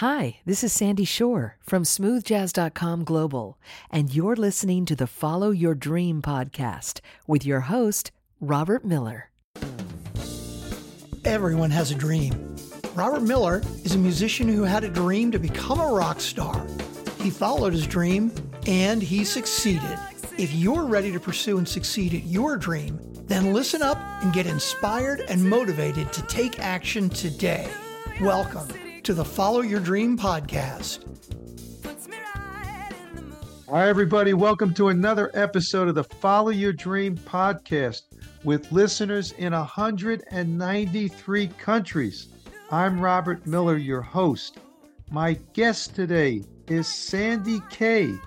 Hi, this is Sandy Shore from smoothjazz.com global, and you're listening to the Follow Your Dream podcast with your host, Robert Miller. Everyone has a dream. Robert Miller is a musician who had a dream to become a rock star. He followed his dream and he succeeded. If you're ready to pursue and succeed at your dream, then listen up and get inspired and motivated to take action today. Welcome to the Follow Your Dream podcast. Hi, everybody. Welcome to another episode of the Follow Your Dream podcast with listeners in 193 countries. I'm Robert Miller, your host. My guest today is Sandy Kaye,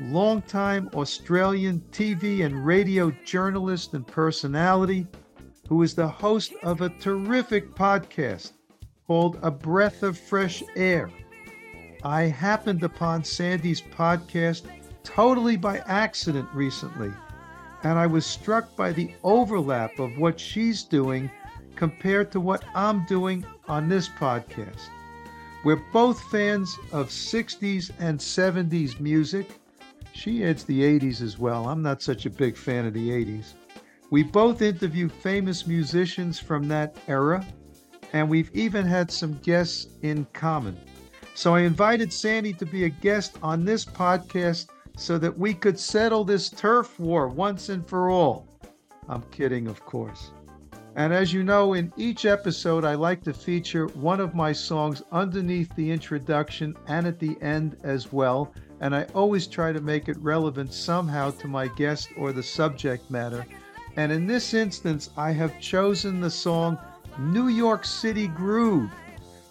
longtime Australian TV and radio journalist and personality, who is the host of a terrific podcast called A Breath of Fresh Air. I happened upon Sandy's podcast totally by accident recently, and I was struck by the overlap of what she's doing compared to what I'm doing on this podcast. We're both fans of 60s and 70s music. She adds the 80s as well. I'm not such a big fan of the 80s. We both interview famous musicians from that era and we've even had some guests in common. So I invited Sandy to be a guest on this podcast so that we could settle this turf war once and for all. I'm kidding, of course. And as you know, in each episode, I like to feature one of my songs underneath the introduction and at the end as well. And I always try to make it relevant somehow to my guest or the subject matter. And in this instance, I have chosen the song New York City Groove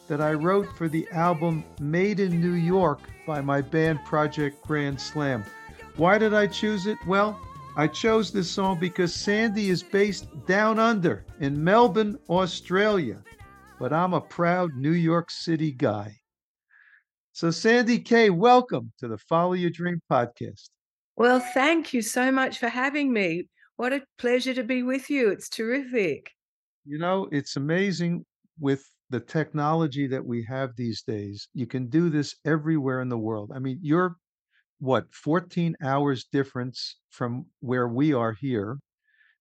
that I wrote for the album Made in New York by my band Project Grand Slam. Why did I choose it? Well, I chose this song because Sandy is based down under in Melbourne, Australia, but I'm a proud New York City guy. So, Sandy Kaye, welcome to the Follow Your Dream podcast. Well, thank you so much for having me. What a pleasure to be with you. It's terrific. You know, it's amazing with the technology that we have these days. You can do this everywhere in the world. I mean, you're what, 14 hours difference from where we are here.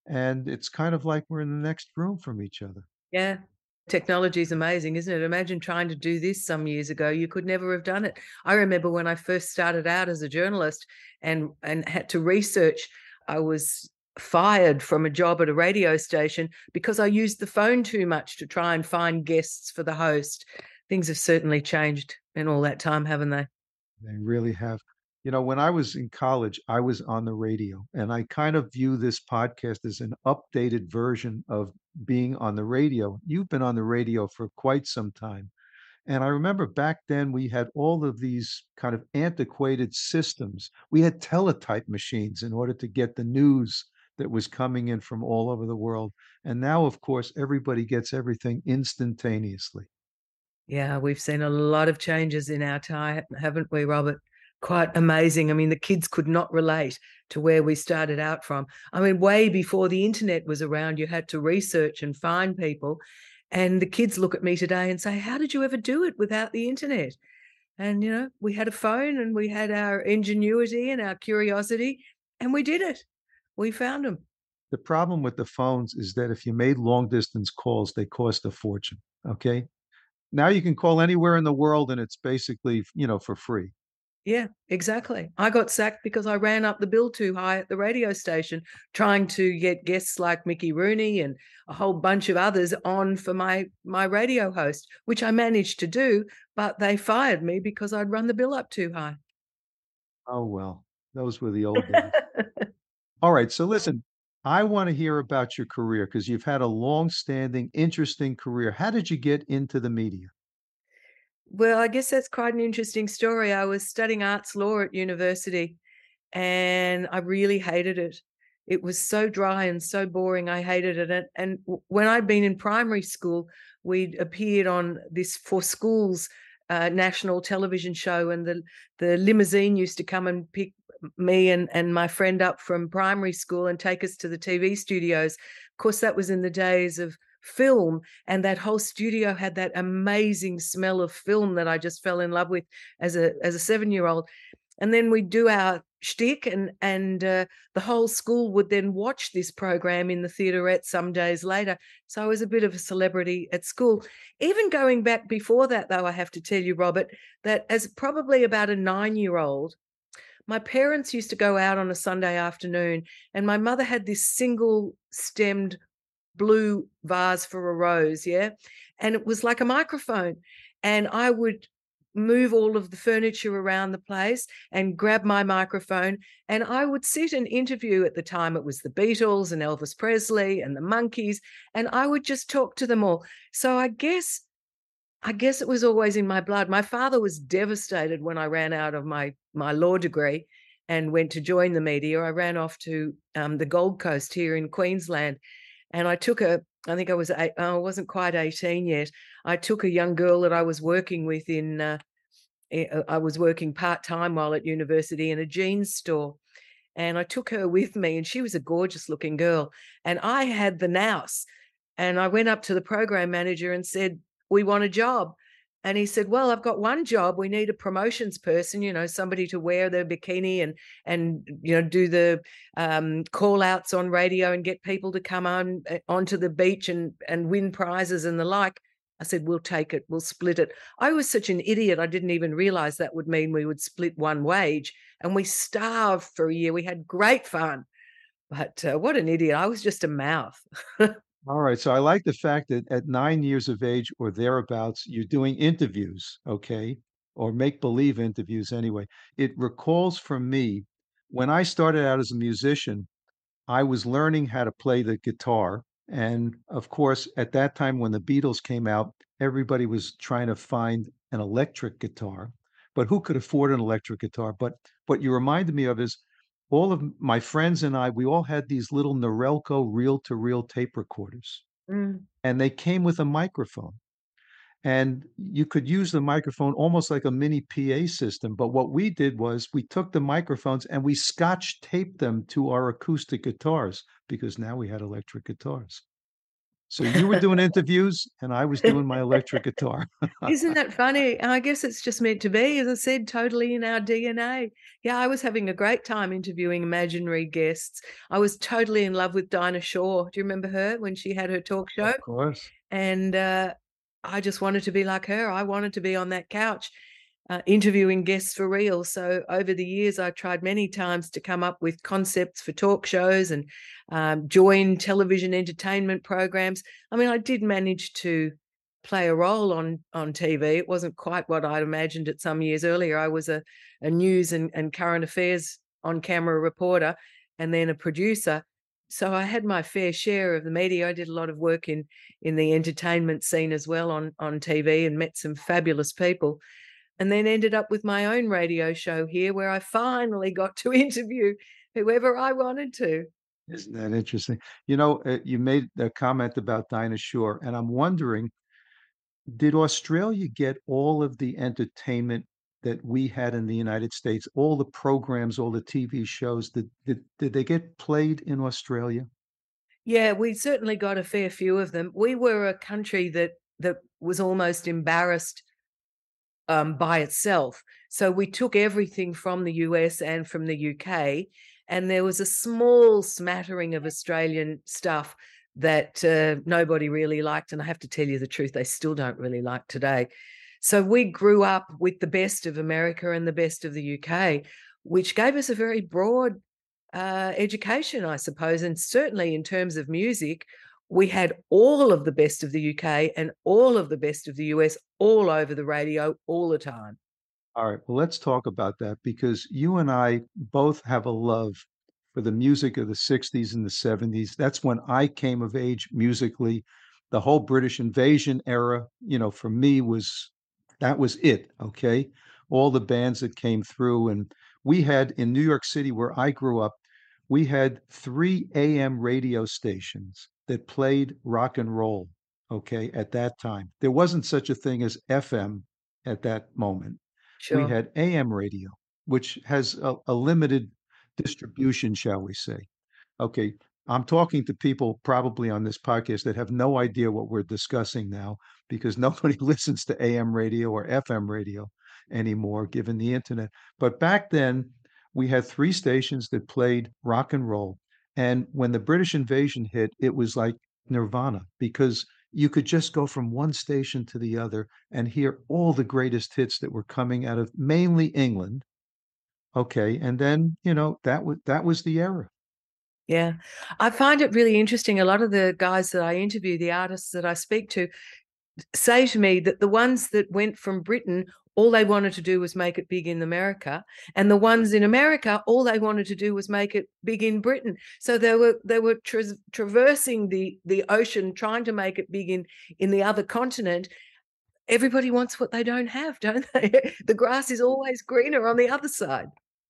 And it's kind of like we're in the next room from each other. Yeah. Technology is amazing, isn't it? Imagine trying to do this some years ago. You could never have done it. I remember when I first started out as a journalist and and had to research, I was fired from a job at a radio station because I used the phone too much to try and find guests for the host. Things have certainly changed in all that time, haven't they? They really have. You know, when I was in college, I was on the radio, and I kind of view this podcast as an updated version of being on the radio. You've been on the radio for quite some time. And I remember back then we had all of these kind of antiquated systems. We had teletype machines in order to get the news that was coming in from all over the world. And now, of course, everybody gets everything instantaneously. Yeah, we've seen a lot of changes in our time, haven't we, Robert? Quite amazing. I mean, the kids could not relate to where we started out from. I mean, way before the internet was around, you had to research and find people. And the kids look at me today and say, How did you ever do it without the internet? And, you know, we had a phone and we had our ingenuity and our curiosity, and we did it we found them. The problem with the phones is that if you made long distance calls, they cost a fortune. Okay. Now you can call anywhere in the world and it's basically, you know, for free. Yeah, exactly. I got sacked because I ran up the bill too high at the radio station, trying to get guests like Mickey Rooney and a whole bunch of others on for my my radio host, which I managed to do, but they fired me because I'd run the bill up too high. Oh well, those were the old days. All right. So listen, I want to hear about your career because you've had a long-standing, interesting career. How did you get into the media? Well, I guess that's quite an interesting story. I was studying arts law at university and I really hated it. It was so dry and so boring. I hated it. And, and when I'd been in primary school, we'd appeared on this for schools uh, national television show, and the the limousine used to come and pick me and, and my friend up from primary school and take us to the TV studios. Of course, that was in the days of film and that whole studio had that amazing smell of film that I just fell in love with as a as a seven year old and then we'd do our shtick and and uh, the whole school would then watch this program in the theaterette some days later. So I was a bit of a celebrity at school. Even going back before that, though, I have to tell you, Robert, that as probably about a nine-year-old, my parents used to go out on a Sunday afternoon, and my mother had this single-stemmed blue vase for a rose, yeah, and it was like a microphone, and I would move all of the furniture around the place and grab my microphone. And I would sit and interview at the time, it was the Beatles and Elvis Presley and the Monkees. and I would just talk to them all. So I guess. I guess it was always in my blood. My father was devastated when I ran out of my my law degree and went to join the media. I ran off to um, the Gold Coast here in Queensland, and I took a I think I was eight, oh, I wasn't quite 18 yet. I took a young girl that I was working with in, uh, uh I was working part time while at university in a jeans store. And I took her with me, and she was a gorgeous looking girl. And I had the nous. And I went up to the program manager and said, We want a job. And he said, "Well, I've got one job. We need a promotions person. You know, somebody to wear the bikini and and you know do the um, call outs on radio and get people to come on eh, onto the beach and and win prizes and the like." I said, "We'll take it. We'll split it." I was such an idiot. I didn't even realize that would mean we would split one wage, and we starved for a year. We had great fun, but uh, what an idiot! I was just a mouth. All right. So I like the fact that at nine years of age or thereabouts, you're doing interviews, okay, or make believe interviews anyway. It recalls for me when I started out as a musician, I was learning how to play the guitar. And of course, at that time when the Beatles came out, everybody was trying to find an electric guitar. But who could afford an electric guitar? But what you reminded me of is all of my friends and I, we all had these little Norelco reel-to-reel tape recorders, Mm. and they came with a microphone. And you could use the microphone almost like a mini PA system. But what we did was we took the microphones and we scotch taped them to our acoustic guitars because now we had electric guitars. So you were doing interviews and I was doing my electric guitar. Isn't that funny? I guess it's just meant to be, as I said, totally in our DNA. Yeah, I was having a great time interviewing imaginary guests. I was totally in love with Dinah Shore. Do you remember her when she had her talk show? Of course. And uh, I just wanted to be like her. I wanted to be on that couch uh, interviewing guests for real. So over the years, I tried many times to come up with concepts for talk shows and um, join television entertainment programs. I mean, I did manage to play a role on on TV. It wasn't quite what I'd imagined it some years earlier. I was a, a news and, and current affairs on camera reporter and then a producer. So I had my fair share of the media. I did a lot of work in in the entertainment scene as well on on TV and met some fabulous people and then ended up with my own radio show here where I finally got to interview whoever I wanted to. Isn't that interesting? You know, uh, you made a comment about Dinah Shore, and I'm wondering, did Australia get all of the entertainment that we had in the United States, all the programs, all the TV shows, did did, did they get played in Australia? Yeah, we certainly got a fair few of them. We were a country that that was almost embarrassed um, by itself. So we took everything from the US and from the UK, and there was a small smattering of Australian stuff that uh, nobody really liked. And I have to tell you the truth, they still don't really like today. So we grew up with the best of America and the best of the UK, which gave us a very broad uh, education, I suppose. And certainly in terms of music, we had all of the best of the UK and all of the best of the US all over the radio all the time. All right, well, let's talk about that because you and I both have a love for the music of the 60s and the 70s. That's when I came of age musically. The whole British invasion era, you know, for me was that was it, okay? All the bands that came through and we had in New York City where I grew up, we had 3 AM radio stations that played rock and roll, okay, at that time. There wasn't such a thing as FM at that moment. Sure. We had AM radio, which has a, a limited distribution, shall we say. Okay, I'm talking to people probably on this podcast that have no idea what we're discussing now because nobody listens to AM radio or FM radio anymore, given the internet. But back then, we had three stations that played rock and roll. And when the British invasion hit, it was like nirvana because you could just go from one station to the other and hear all the greatest hits that were coming out of mainly England. Okay, and then you know that was that was the era. Yeah, I find it really interesting. A lot of the guys that I interview, the artists that I speak to, say to me that the ones that went from Britain all they wanted to do was make it big in America, and the ones in America, all they wanted to do was make it big in Britain. So they were they were tra- traversing the the ocean, trying to make it big in in the other continent. Everybody wants what they don't have, don't they? the grass is always greener on the other side.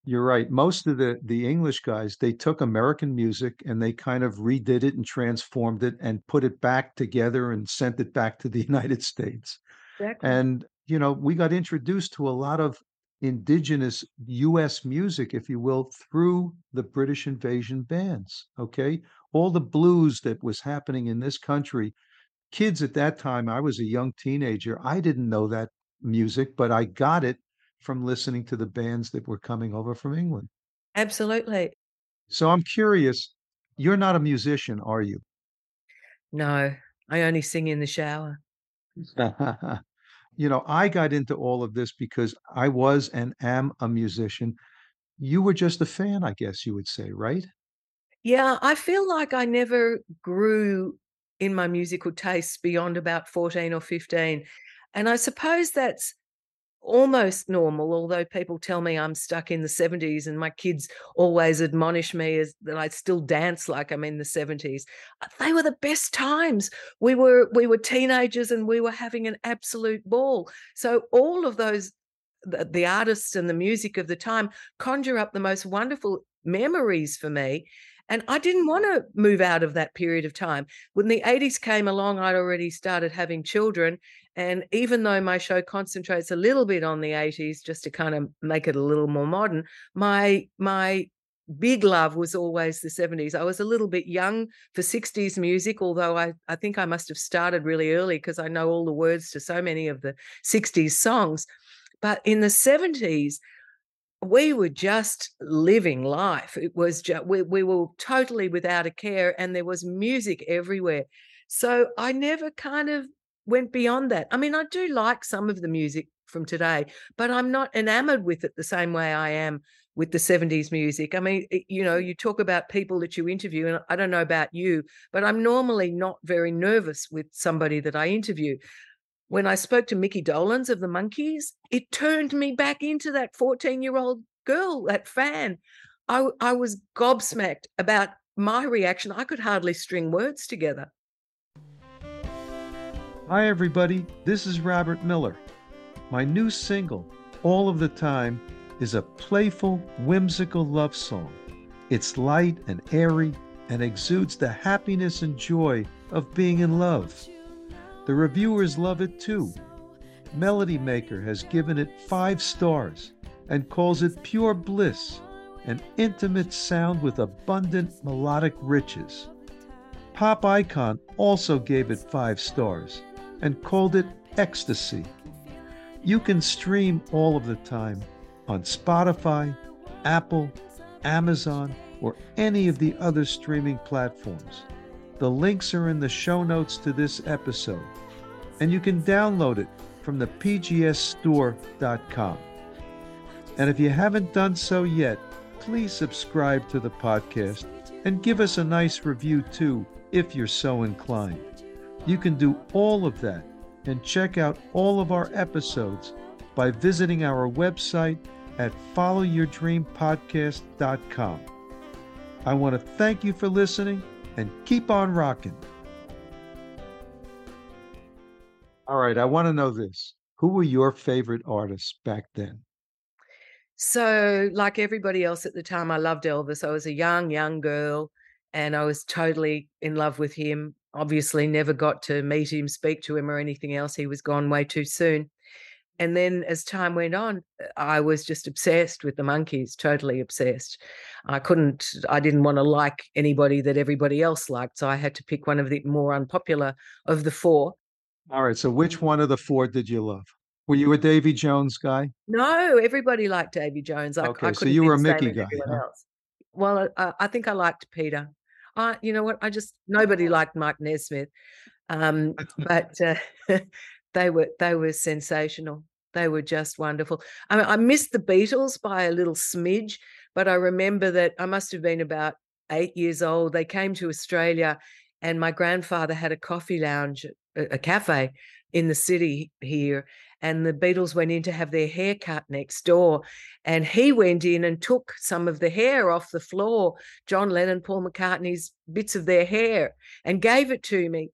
You're right. Most of the the English guys, they took American music and they kind of redid it and transformed it and put it back together and sent it back to the United States. Exactly. And you know, we got introduced to a lot of indigenous US music, if you will, through the British invasion bands. Okay. All the blues that was happening in this country. Kids at that time, I was a young teenager. I didn't know that music, but I got it from listening to the bands that were coming over from England. Absolutely. So I'm curious, you're not a musician, are you? No, I only sing in the shower. you know, I got into all of this because I was and am a musician. You were just a fan, I guess you would say, right? Yeah, I feel like I never grew in my musical tastes beyond about 14 or 15. And I suppose that's almost normal, although people tell me I'm stuck in the 70s and my kids always admonish me as that I still dance like I'm in the 70s. Uh, they were the best times. We were we were teenagers and we were having an absolute ball. So all of those the, the artists and the music of the time conjure up the most wonderful memories for me. And I didn't want to move out of that period of time. When the 80s came along, I'd already started having children. And even though my show concentrates a little bit on the 80s, just to kind of make it a little more modern, my my big love was always the 70s. I was a little bit young for 60s music, although I, I think I must have started really early because I know all the words to so many of the 60s songs. But in the 70s, we were just living life. It was just, we, we were totally without a care and there was music everywhere. So I never kind of went beyond that. I mean, I do like some of the music from today, but I'm not enamored with it the same way I am with the 70s music. I mean, you know, mm. you talk about people that you interview, and I don't know about you, but I'm normally not very nervous with somebody that I interview. When I spoke to Mickey Dolenz of the Monkees, it turned me back into that 14 year old girl, that fan. I, I was gobsmacked about my reaction. I could hardly string words together. Hi, everybody. This is Robert Miller. My new single, All of the Time, is a playful, whimsical love song. It's light and airy and exudes the happiness and joy of being in love. The reviewers love it too. Melody Maker has given it five stars and calls it pure bliss, an intimate sound with abundant melodic riches. Pop Icon also gave it five stars and called it Ecstasy. You can stream all of the time on Spotify, Apple, Amazon, or any of the other streaming platforms. The links are in the show notes to this episode, and you can download it from the pgsstore.com. And if you haven't done so yet, please subscribe to the podcast and give us a nice review too, if you're so inclined. You can do all of that and check out all of our episodes by visiting our website at followyourdreampodcast.com. I want to thank you for listening and keep on rocking. All right, I want to know this. Who were your favorite artists back then? So, like everybody else at the time, I loved Elvis. I was a young, young girl and I was totally in love with him obviously never got to meet him, speak to him, or anything else. He was gone way too soon. and then as time went on, I was just obsessed with the Monkees, totally obsessed. I couldn't, I didn't want to like anybody that everybody else liked. So I had to pick one of the more unpopular of the four. All right. So which one of the four did you love? Were you a Davy Jones guy? No, everybody liked Davy Jones. I, okay, I so you were a Mickey guy. Huh? Well, I, I, think I liked Peter. I, you know what? I just nobody liked Mike Nesmith, um, but uh, they were they were sensational. They were just wonderful. I, mean, I missed the Beatles by a little smidge, but I remember that I must have been about eight years old. They came to Australia, and my grandfather had a coffee lounge, a, a cafe in the city here. And the Beatles went in to have their hair cut next door. And he went in and took some of the hair off the floor, John Lennon, Paul McCartney's bits of their hair, and gave it to me.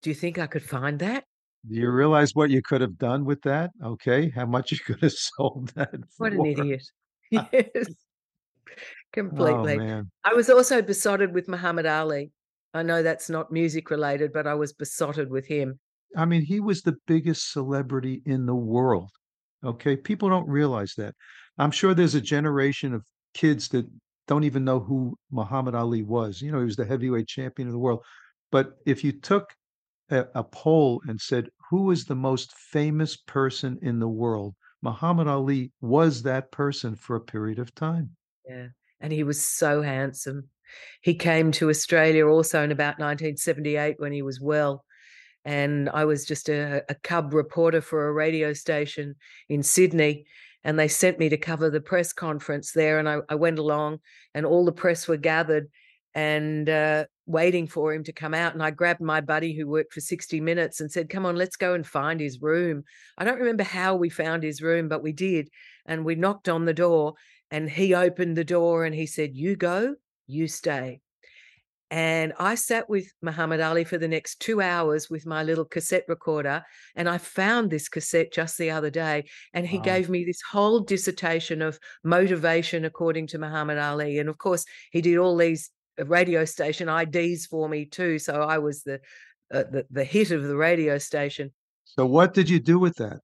Do you think I could find that? Do you realize what you could have done with that? Okay. How much you could have sold that What an idiot. yes. Oh, Completely. Oh, I was also besotted with Muhammad Ali. I know that's not music related, but I was besotted with him. I mean, he was the biggest celebrity in the world. Okay. People don't realize that. I'm sure there's a generation of kids that don't even know who Muhammad Ali was. You know, he was the heavyweight champion of the world. But if you took a, a poll and said, who is the most famous person in the world? Muhammad Ali was that person for a period of time. Yeah. And he was so handsome. He came to Australia also in about 1978 when he was well. And I was just a, a cub reporter for a radio station in Sydney. And they sent me to cover the press conference there. And I, I went along, and all the press were gathered and uh, waiting for him to come out. And I grabbed my buddy who worked for 60 Minutes and said, Come on, let's go and find his room. I don't remember how we found his room, but we did. And we knocked on the door, and he opened the door and he said, You go, you stay. And I sat with Muhammad Ali for the next two hours with my little cassette recorder. And I found this cassette just the other day. And he wow. gave me this whole dissertation of motivation according to Muhammad Ali. And of course, he did all these radio station IDs for me too. So I was the, uh, the the hit of the radio station. So what did you do with that?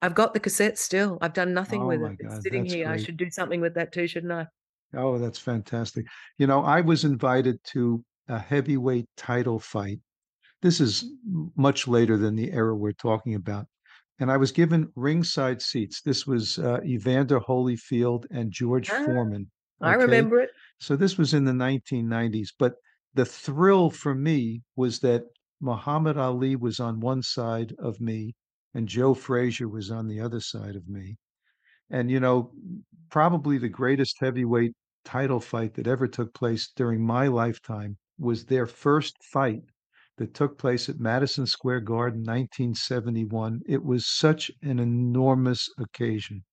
I've got the cassette still. I've done nothing oh with it. God, it's sitting here. Great. I should do something with that too, shouldn't I? Oh, that's fantastic. You know, I was invited to a heavyweight title fight. This is much later than the era we're talking about. And I was given ringside seats. This was uh, Evander Holyfield and George ah, Foreman. Okay? I remember it. So this was in the 1990s. But the thrill for me was that Muhammad Ali was on one side of me and Joe Frazier was on the other side of me. And, you know, probably the greatest heavyweight title fight that ever took place during my lifetime was their first fight that took place at Madison Square Garden, 1971. It was such an enormous occasion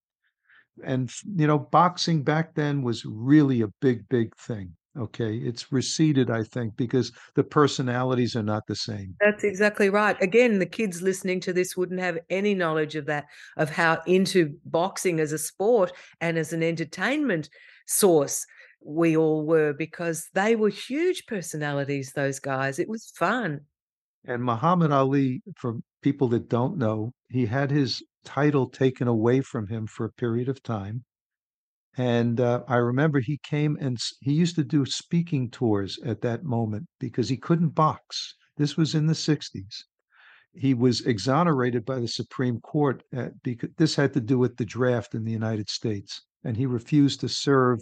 and you know boxing back then was really a big big thing okay it's receded i think because the personalities are not the same. That's exactly right. Again the kids listening to this wouldn't have any knowledge of that of how into boxing as a sport and as an entertainment source we all were because they were huge personalities those guys. It was fun. And muhammad ali for people that don't know he had his title taken away from him for a period of time. And uh, I remember he came and he used to do speaking tours at that moment because he couldn't box. This was in the 60s. He was exonerated by the Supreme Court at, because this had to do with the draft in the United States. And he refused to serve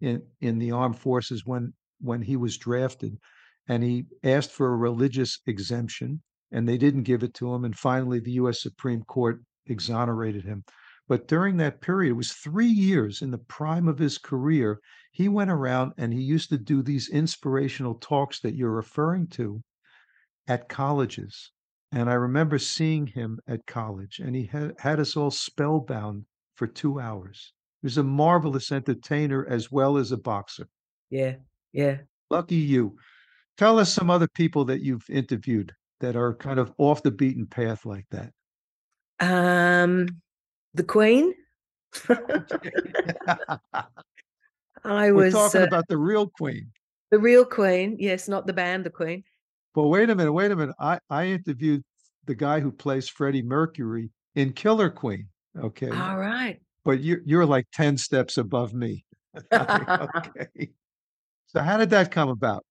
in, in the armed forces when, when he was drafted. And he asked for a religious exemption, and they didn't give it to him. And finally, the U.S. Supreme Court exonerated him. But during that period, it was three years in the prime of his career, he went around and he used to do these inspirational talks that you're referring to at colleges. And I remember seeing him at college, and he had, had us all spellbound for two hours. He was a marvelous entertainer as well as a boxer. Yeah, yeah. Lucky you. Tell us some other people that you've interviewed that are kind of off the beaten path like that. Um, the Queen. I We're was talking uh, about the real Queen. The real Queen, yes, not the band, the Queen. But wait a minute, wait a minute. I I interviewed the guy who plays Freddie Mercury in Killer Queen. Okay. All right. But you're you're like 10 steps above me. okay. So how did that come about?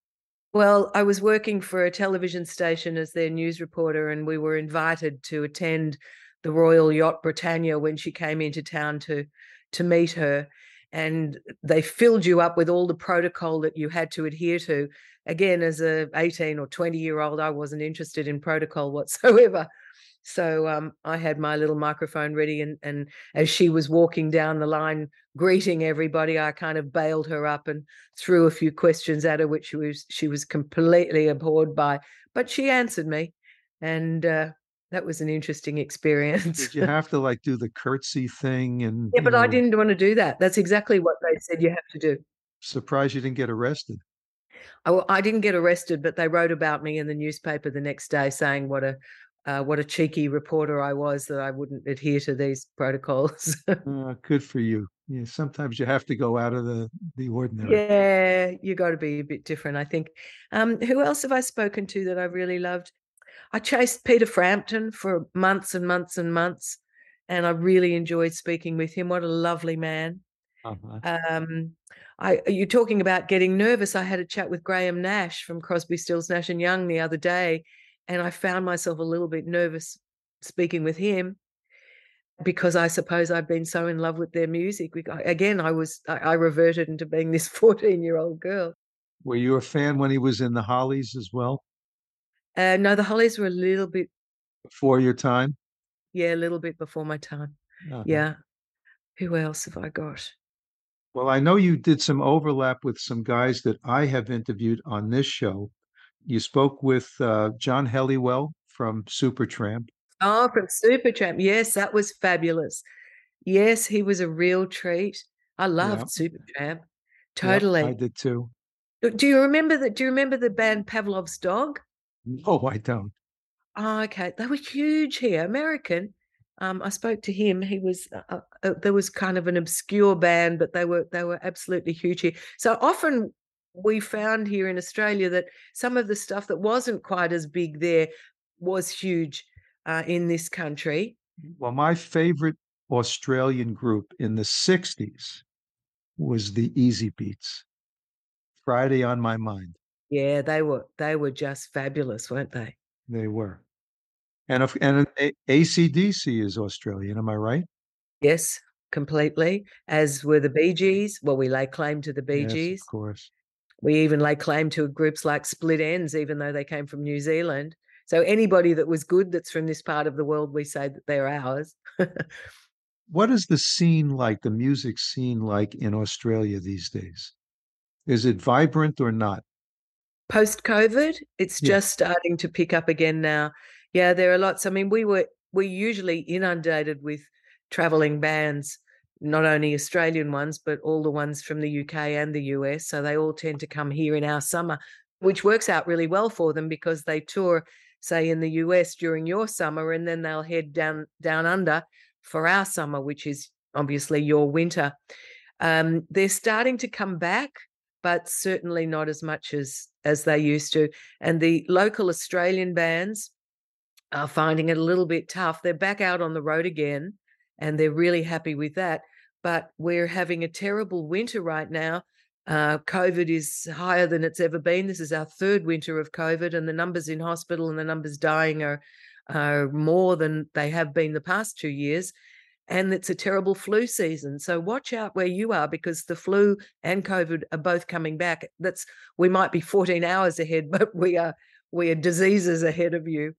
Well, I was working for a television station as their news reporter, and we were invited to attend the Royal Yacht Britannia when she came into town to to meet her. And they filled you up with all the protocol that you had to adhere to. Again, as a 18 or 20 year old, I wasn't interested in protocol whatsoever. So um, I had my little microphone ready, and and as she was walking down the line greeting everybody, I kind of bailed her up and threw a few questions at her, which she was she was completely abhorred by, but she answered me, and uh, that was an interesting experience. Did you have to like do the curtsy thing and yeah, but know, I didn't want to do that. That's exactly what they said you have to do. Surprised you didn't get arrested. I, I didn't get arrested, but they wrote about me in the newspaper the next day saying what a uh, what a cheeky reporter I was that I wouldn't adhere to these protocols. uh, good for you. Yeah, sometimes you have to go out of the the ordinary. Yeah, you got to be a bit different, I think. Um, who else have I spoken to that I really loved? I chased Peter Frampton for months and months and months, and I really enjoyed speaking with him. What a lovely man. Uh-huh. Um, I, you're talking about getting nervous. I had a chat with Graham Nash from Crosby, Stills, Nash and Young the other day, and I found myself a little bit nervous speaking with him because I suppose I've been so in love with their music. Again, I was I reverted into being this 14 year old girl. Were you a fan when he was in the Hollies as well? Uh, no, the Hollies were a little bit before your time. Yeah, a little bit before my time. Uh-huh. Yeah. Who else have I got? Well, I know you did some overlap with some guys that I have interviewed on this show you spoke with uh, John Helliwell from Supertramp. Oh, from Supertramp. Yes, that was fabulous. Yes, he was a real treat. I loved yeah. Supertramp. Totally. I did too. Do you remember that? Do you remember the band Pavlov's Dog? No, I don't. Oh, okay. They were huge here, American. Um, I spoke to him. He was uh, uh, uh there was kind of an obscure band, but they were they were absolutely huge here. So often we found here in Australia that some of the stuff that wasn't quite as big there was huge uh, in this country. Well, my favorite Australian group in the 60s was the Easybeats. Friday on my mind. Yeah, they were they were just fabulous, weren't they? They were. And if, and AC/DC is Australian, am I right? Yes, completely. As were the Bee Gees. Well, we lay claim to the Bee yes, Gees. Of course. We even lay claim to groups like Split Enz, even though they came from New Zealand. So anybody that was good that's from this part of the world, we say that they're ours. what is the scene like, the music scene like in Australia these days? Is it vibrant or not? Post COVID, it's yeah. just starting to pick up again now. Yeah, there are lots. I mean, we were we usually inundated with traveling bands not only Australian ones, but all the ones from the UK and the US. So they all tend to come here in our summer, which works out really well for them because they tour, say, in the US during your summer, and then they'll head down down under for our summer, which is obviously your winter. Um, they're starting to come back, but certainly not as much as as they used to. And the local Australian bands are finding it a little bit tough. They're back out on the road again and they're really happy with that. But we're having a terrible winter right now. Uh, COVID is higher than it's ever been. This is our third winter of COVID, and the numbers in hospital and the numbers dying are, are more than they have been the past two years. And it's a terrible flu season. So watch out where you are because the flu and COVID are both coming back. That's we might be 14 hours ahead, but we are we are diseases ahead of you.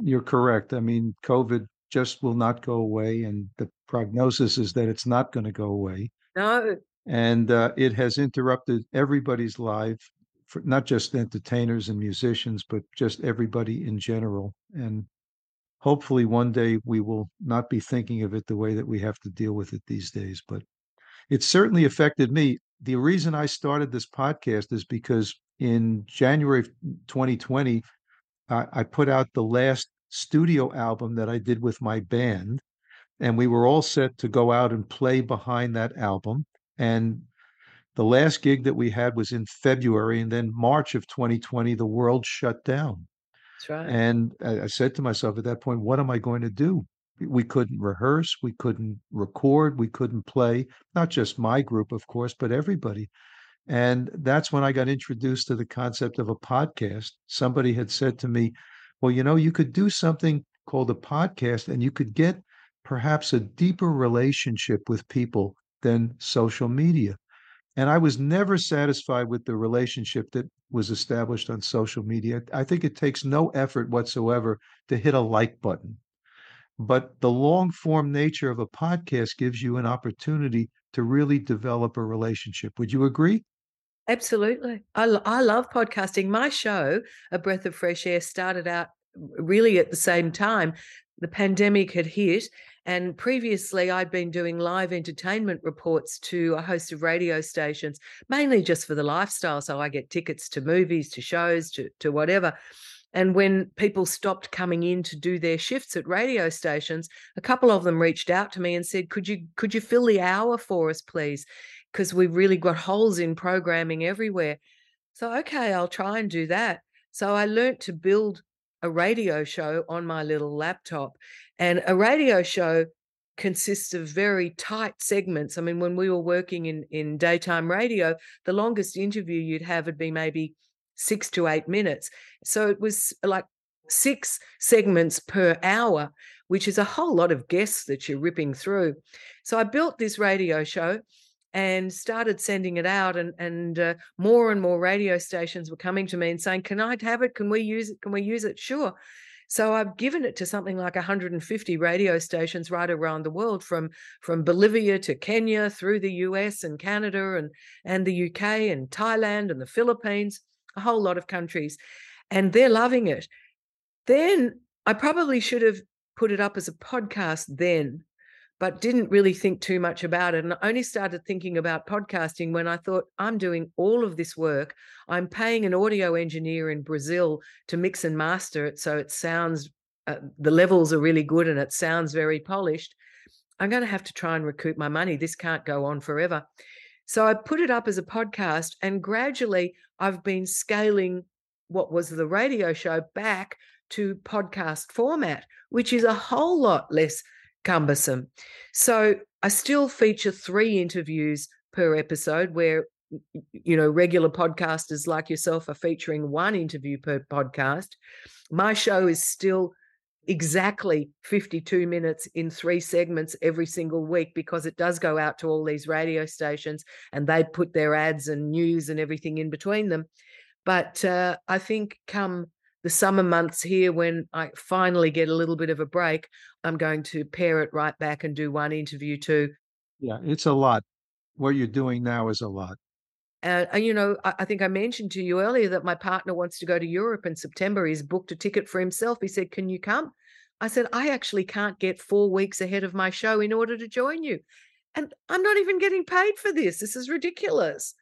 You're correct. I mean, COVID just will not go away, and the prognosis is that it's not going to go away. No. And uh, it has interrupted everybody's life, for not just entertainers and musicians, but just everybody in general. And hopefully, one day we will not be thinking of it the way that we have to deal with it these days. But it certainly affected me. The reason I started this podcast is because in January 2020, I, I put out the last studio album that I did with my band. And we were all set to go out and play behind that album. And the last gig that we had was in February. And then March of 2020, the world shut down. Right. And I said to myself at that point, what am I going to do? We couldn't rehearse, we couldn't record, we couldn't play, not just my group, of course, but everybody. And that's when I got introduced to the concept of a podcast. Somebody had said to me, Well, you know, you could do something called a podcast and you could get perhaps a deeper relationship with people than social media. And I was never satisfied with the relationship that was established on social media. I think it takes no effort whatsoever to hit a like button. But the long form nature of a podcast gives you an opportunity to really develop a relationship. Would you agree? Absolutely. I, I love podcasting. My show, A Breath of Fresh Air, started out really at the same time. The pandemic had hit, and previously, I'd been doing live entertainment reports to a host of radio stations, mainly just for the lifestyle. So I get tickets to movies, to shows, to, to whatever. And when people stopped coming in to do their shifts at radio stations, a couple of them reached out to me and said, "Could you could you fill the hour for us, please? Because we've really got holes in programming everywhere." So okay, I'll try and do that. So I learnt to build a radio show on my little laptop, and a radio show consists of very tight segments. I mean, when we were working in in daytime radio, the longest interview you'd have would be maybe six to eight minutes. So it was like six segments per hour, which is a whole lot of guests that you're ripping through. So I built this radio show and started sending it out and and uh, more and more radio stations were coming to me and saying can i have it? Can we use it? Can we use it? Sure. So i've given it to something like 150 radio stations right around the world from from bolivia to kenya through the us and canada and and the uk and thailand and the philippines a whole lot of countries, and they're loving it. Then I probably should have put it up as a podcast then, but didn't really think too much about it. And I only started thinking about podcasting when I thought, I'm doing all of this work. I'm paying an audio engineer in Brazil to mix and master it so it sounds, uh, the levels are really good and it sounds very polished. I'm going to have to try and recoup my money. This can't go on forever. So I put it up as a podcast, and gradually I've been scaling what was the radio show back to podcast format, which is a whole lot less cumbersome. So I still feature three interviews per episode where you know regular podcasters like yourself are featuring one interview per podcast my show is still exactly 52 minutes in three segments every single week because it does go out to all these radio stations and they put their ads and news and everything in between them. But uh, I think come the summer months here, when I finally get a little bit of a break, I'm going to pair it right back and do one interview too. Yeah, it's a lot. What you're doing now is a lot. Uh, and, you know, I, I, think I mentioned to you earlier that my partner wants to go to Europe in September. He's booked a ticket for himself. He said, Can you come? I said, I actually can't get four weeks ahead of my show in order to join you. And I'm not even getting paid for this. This is ridiculous.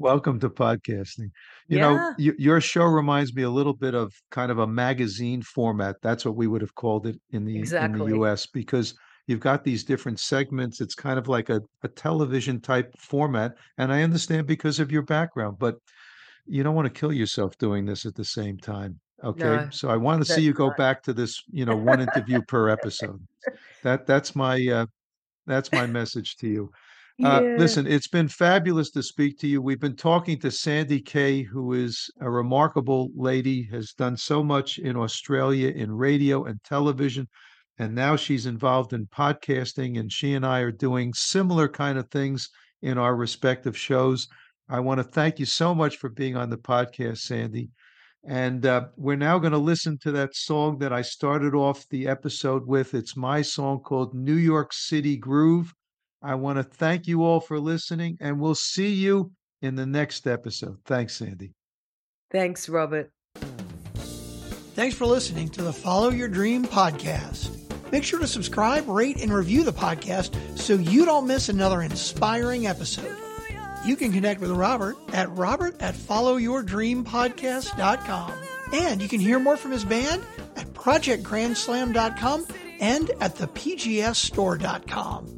Welcome to podcasting. You yeah. know, y- your show reminds me a little bit of kind of a magazine format. That's what we would have called it in the exactly. in the US because you've got these different segments. It's kind of like a, a television type format. And I understand because of your background, but you don't want to kill yourself doing this at the same time. Okay. No, so I want to see you go not. back to this, you know, one interview per episode. That that's my uh that's my message to you. Uh, yeah. Listen, it's been fabulous to speak to you. We've been talking to Sandy Kaye, who is a remarkable lady, has done so much in Australia in radio and television and now she's involved in podcasting and she and I are doing similar kind of things in our respective shows. I want to thank you so much for being on the podcast, Sandy. And uh, we're now going to listen to that song that I started off the episode with. It's my song called New York City Groove. I want to thank you all for listening, and we'll see you in the next episode. Thanks, Sandy. Thanks, Robert. Thanks for listening to the Follow Your Dream podcast. Make sure to subscribe, rate, and review the podcast so you don't miss another inspiring episode. You can connect with Robert at robert at followyourdreampodcast.com. And you can hear more from his band at projectgrandslam.com and at thepgsstore.com.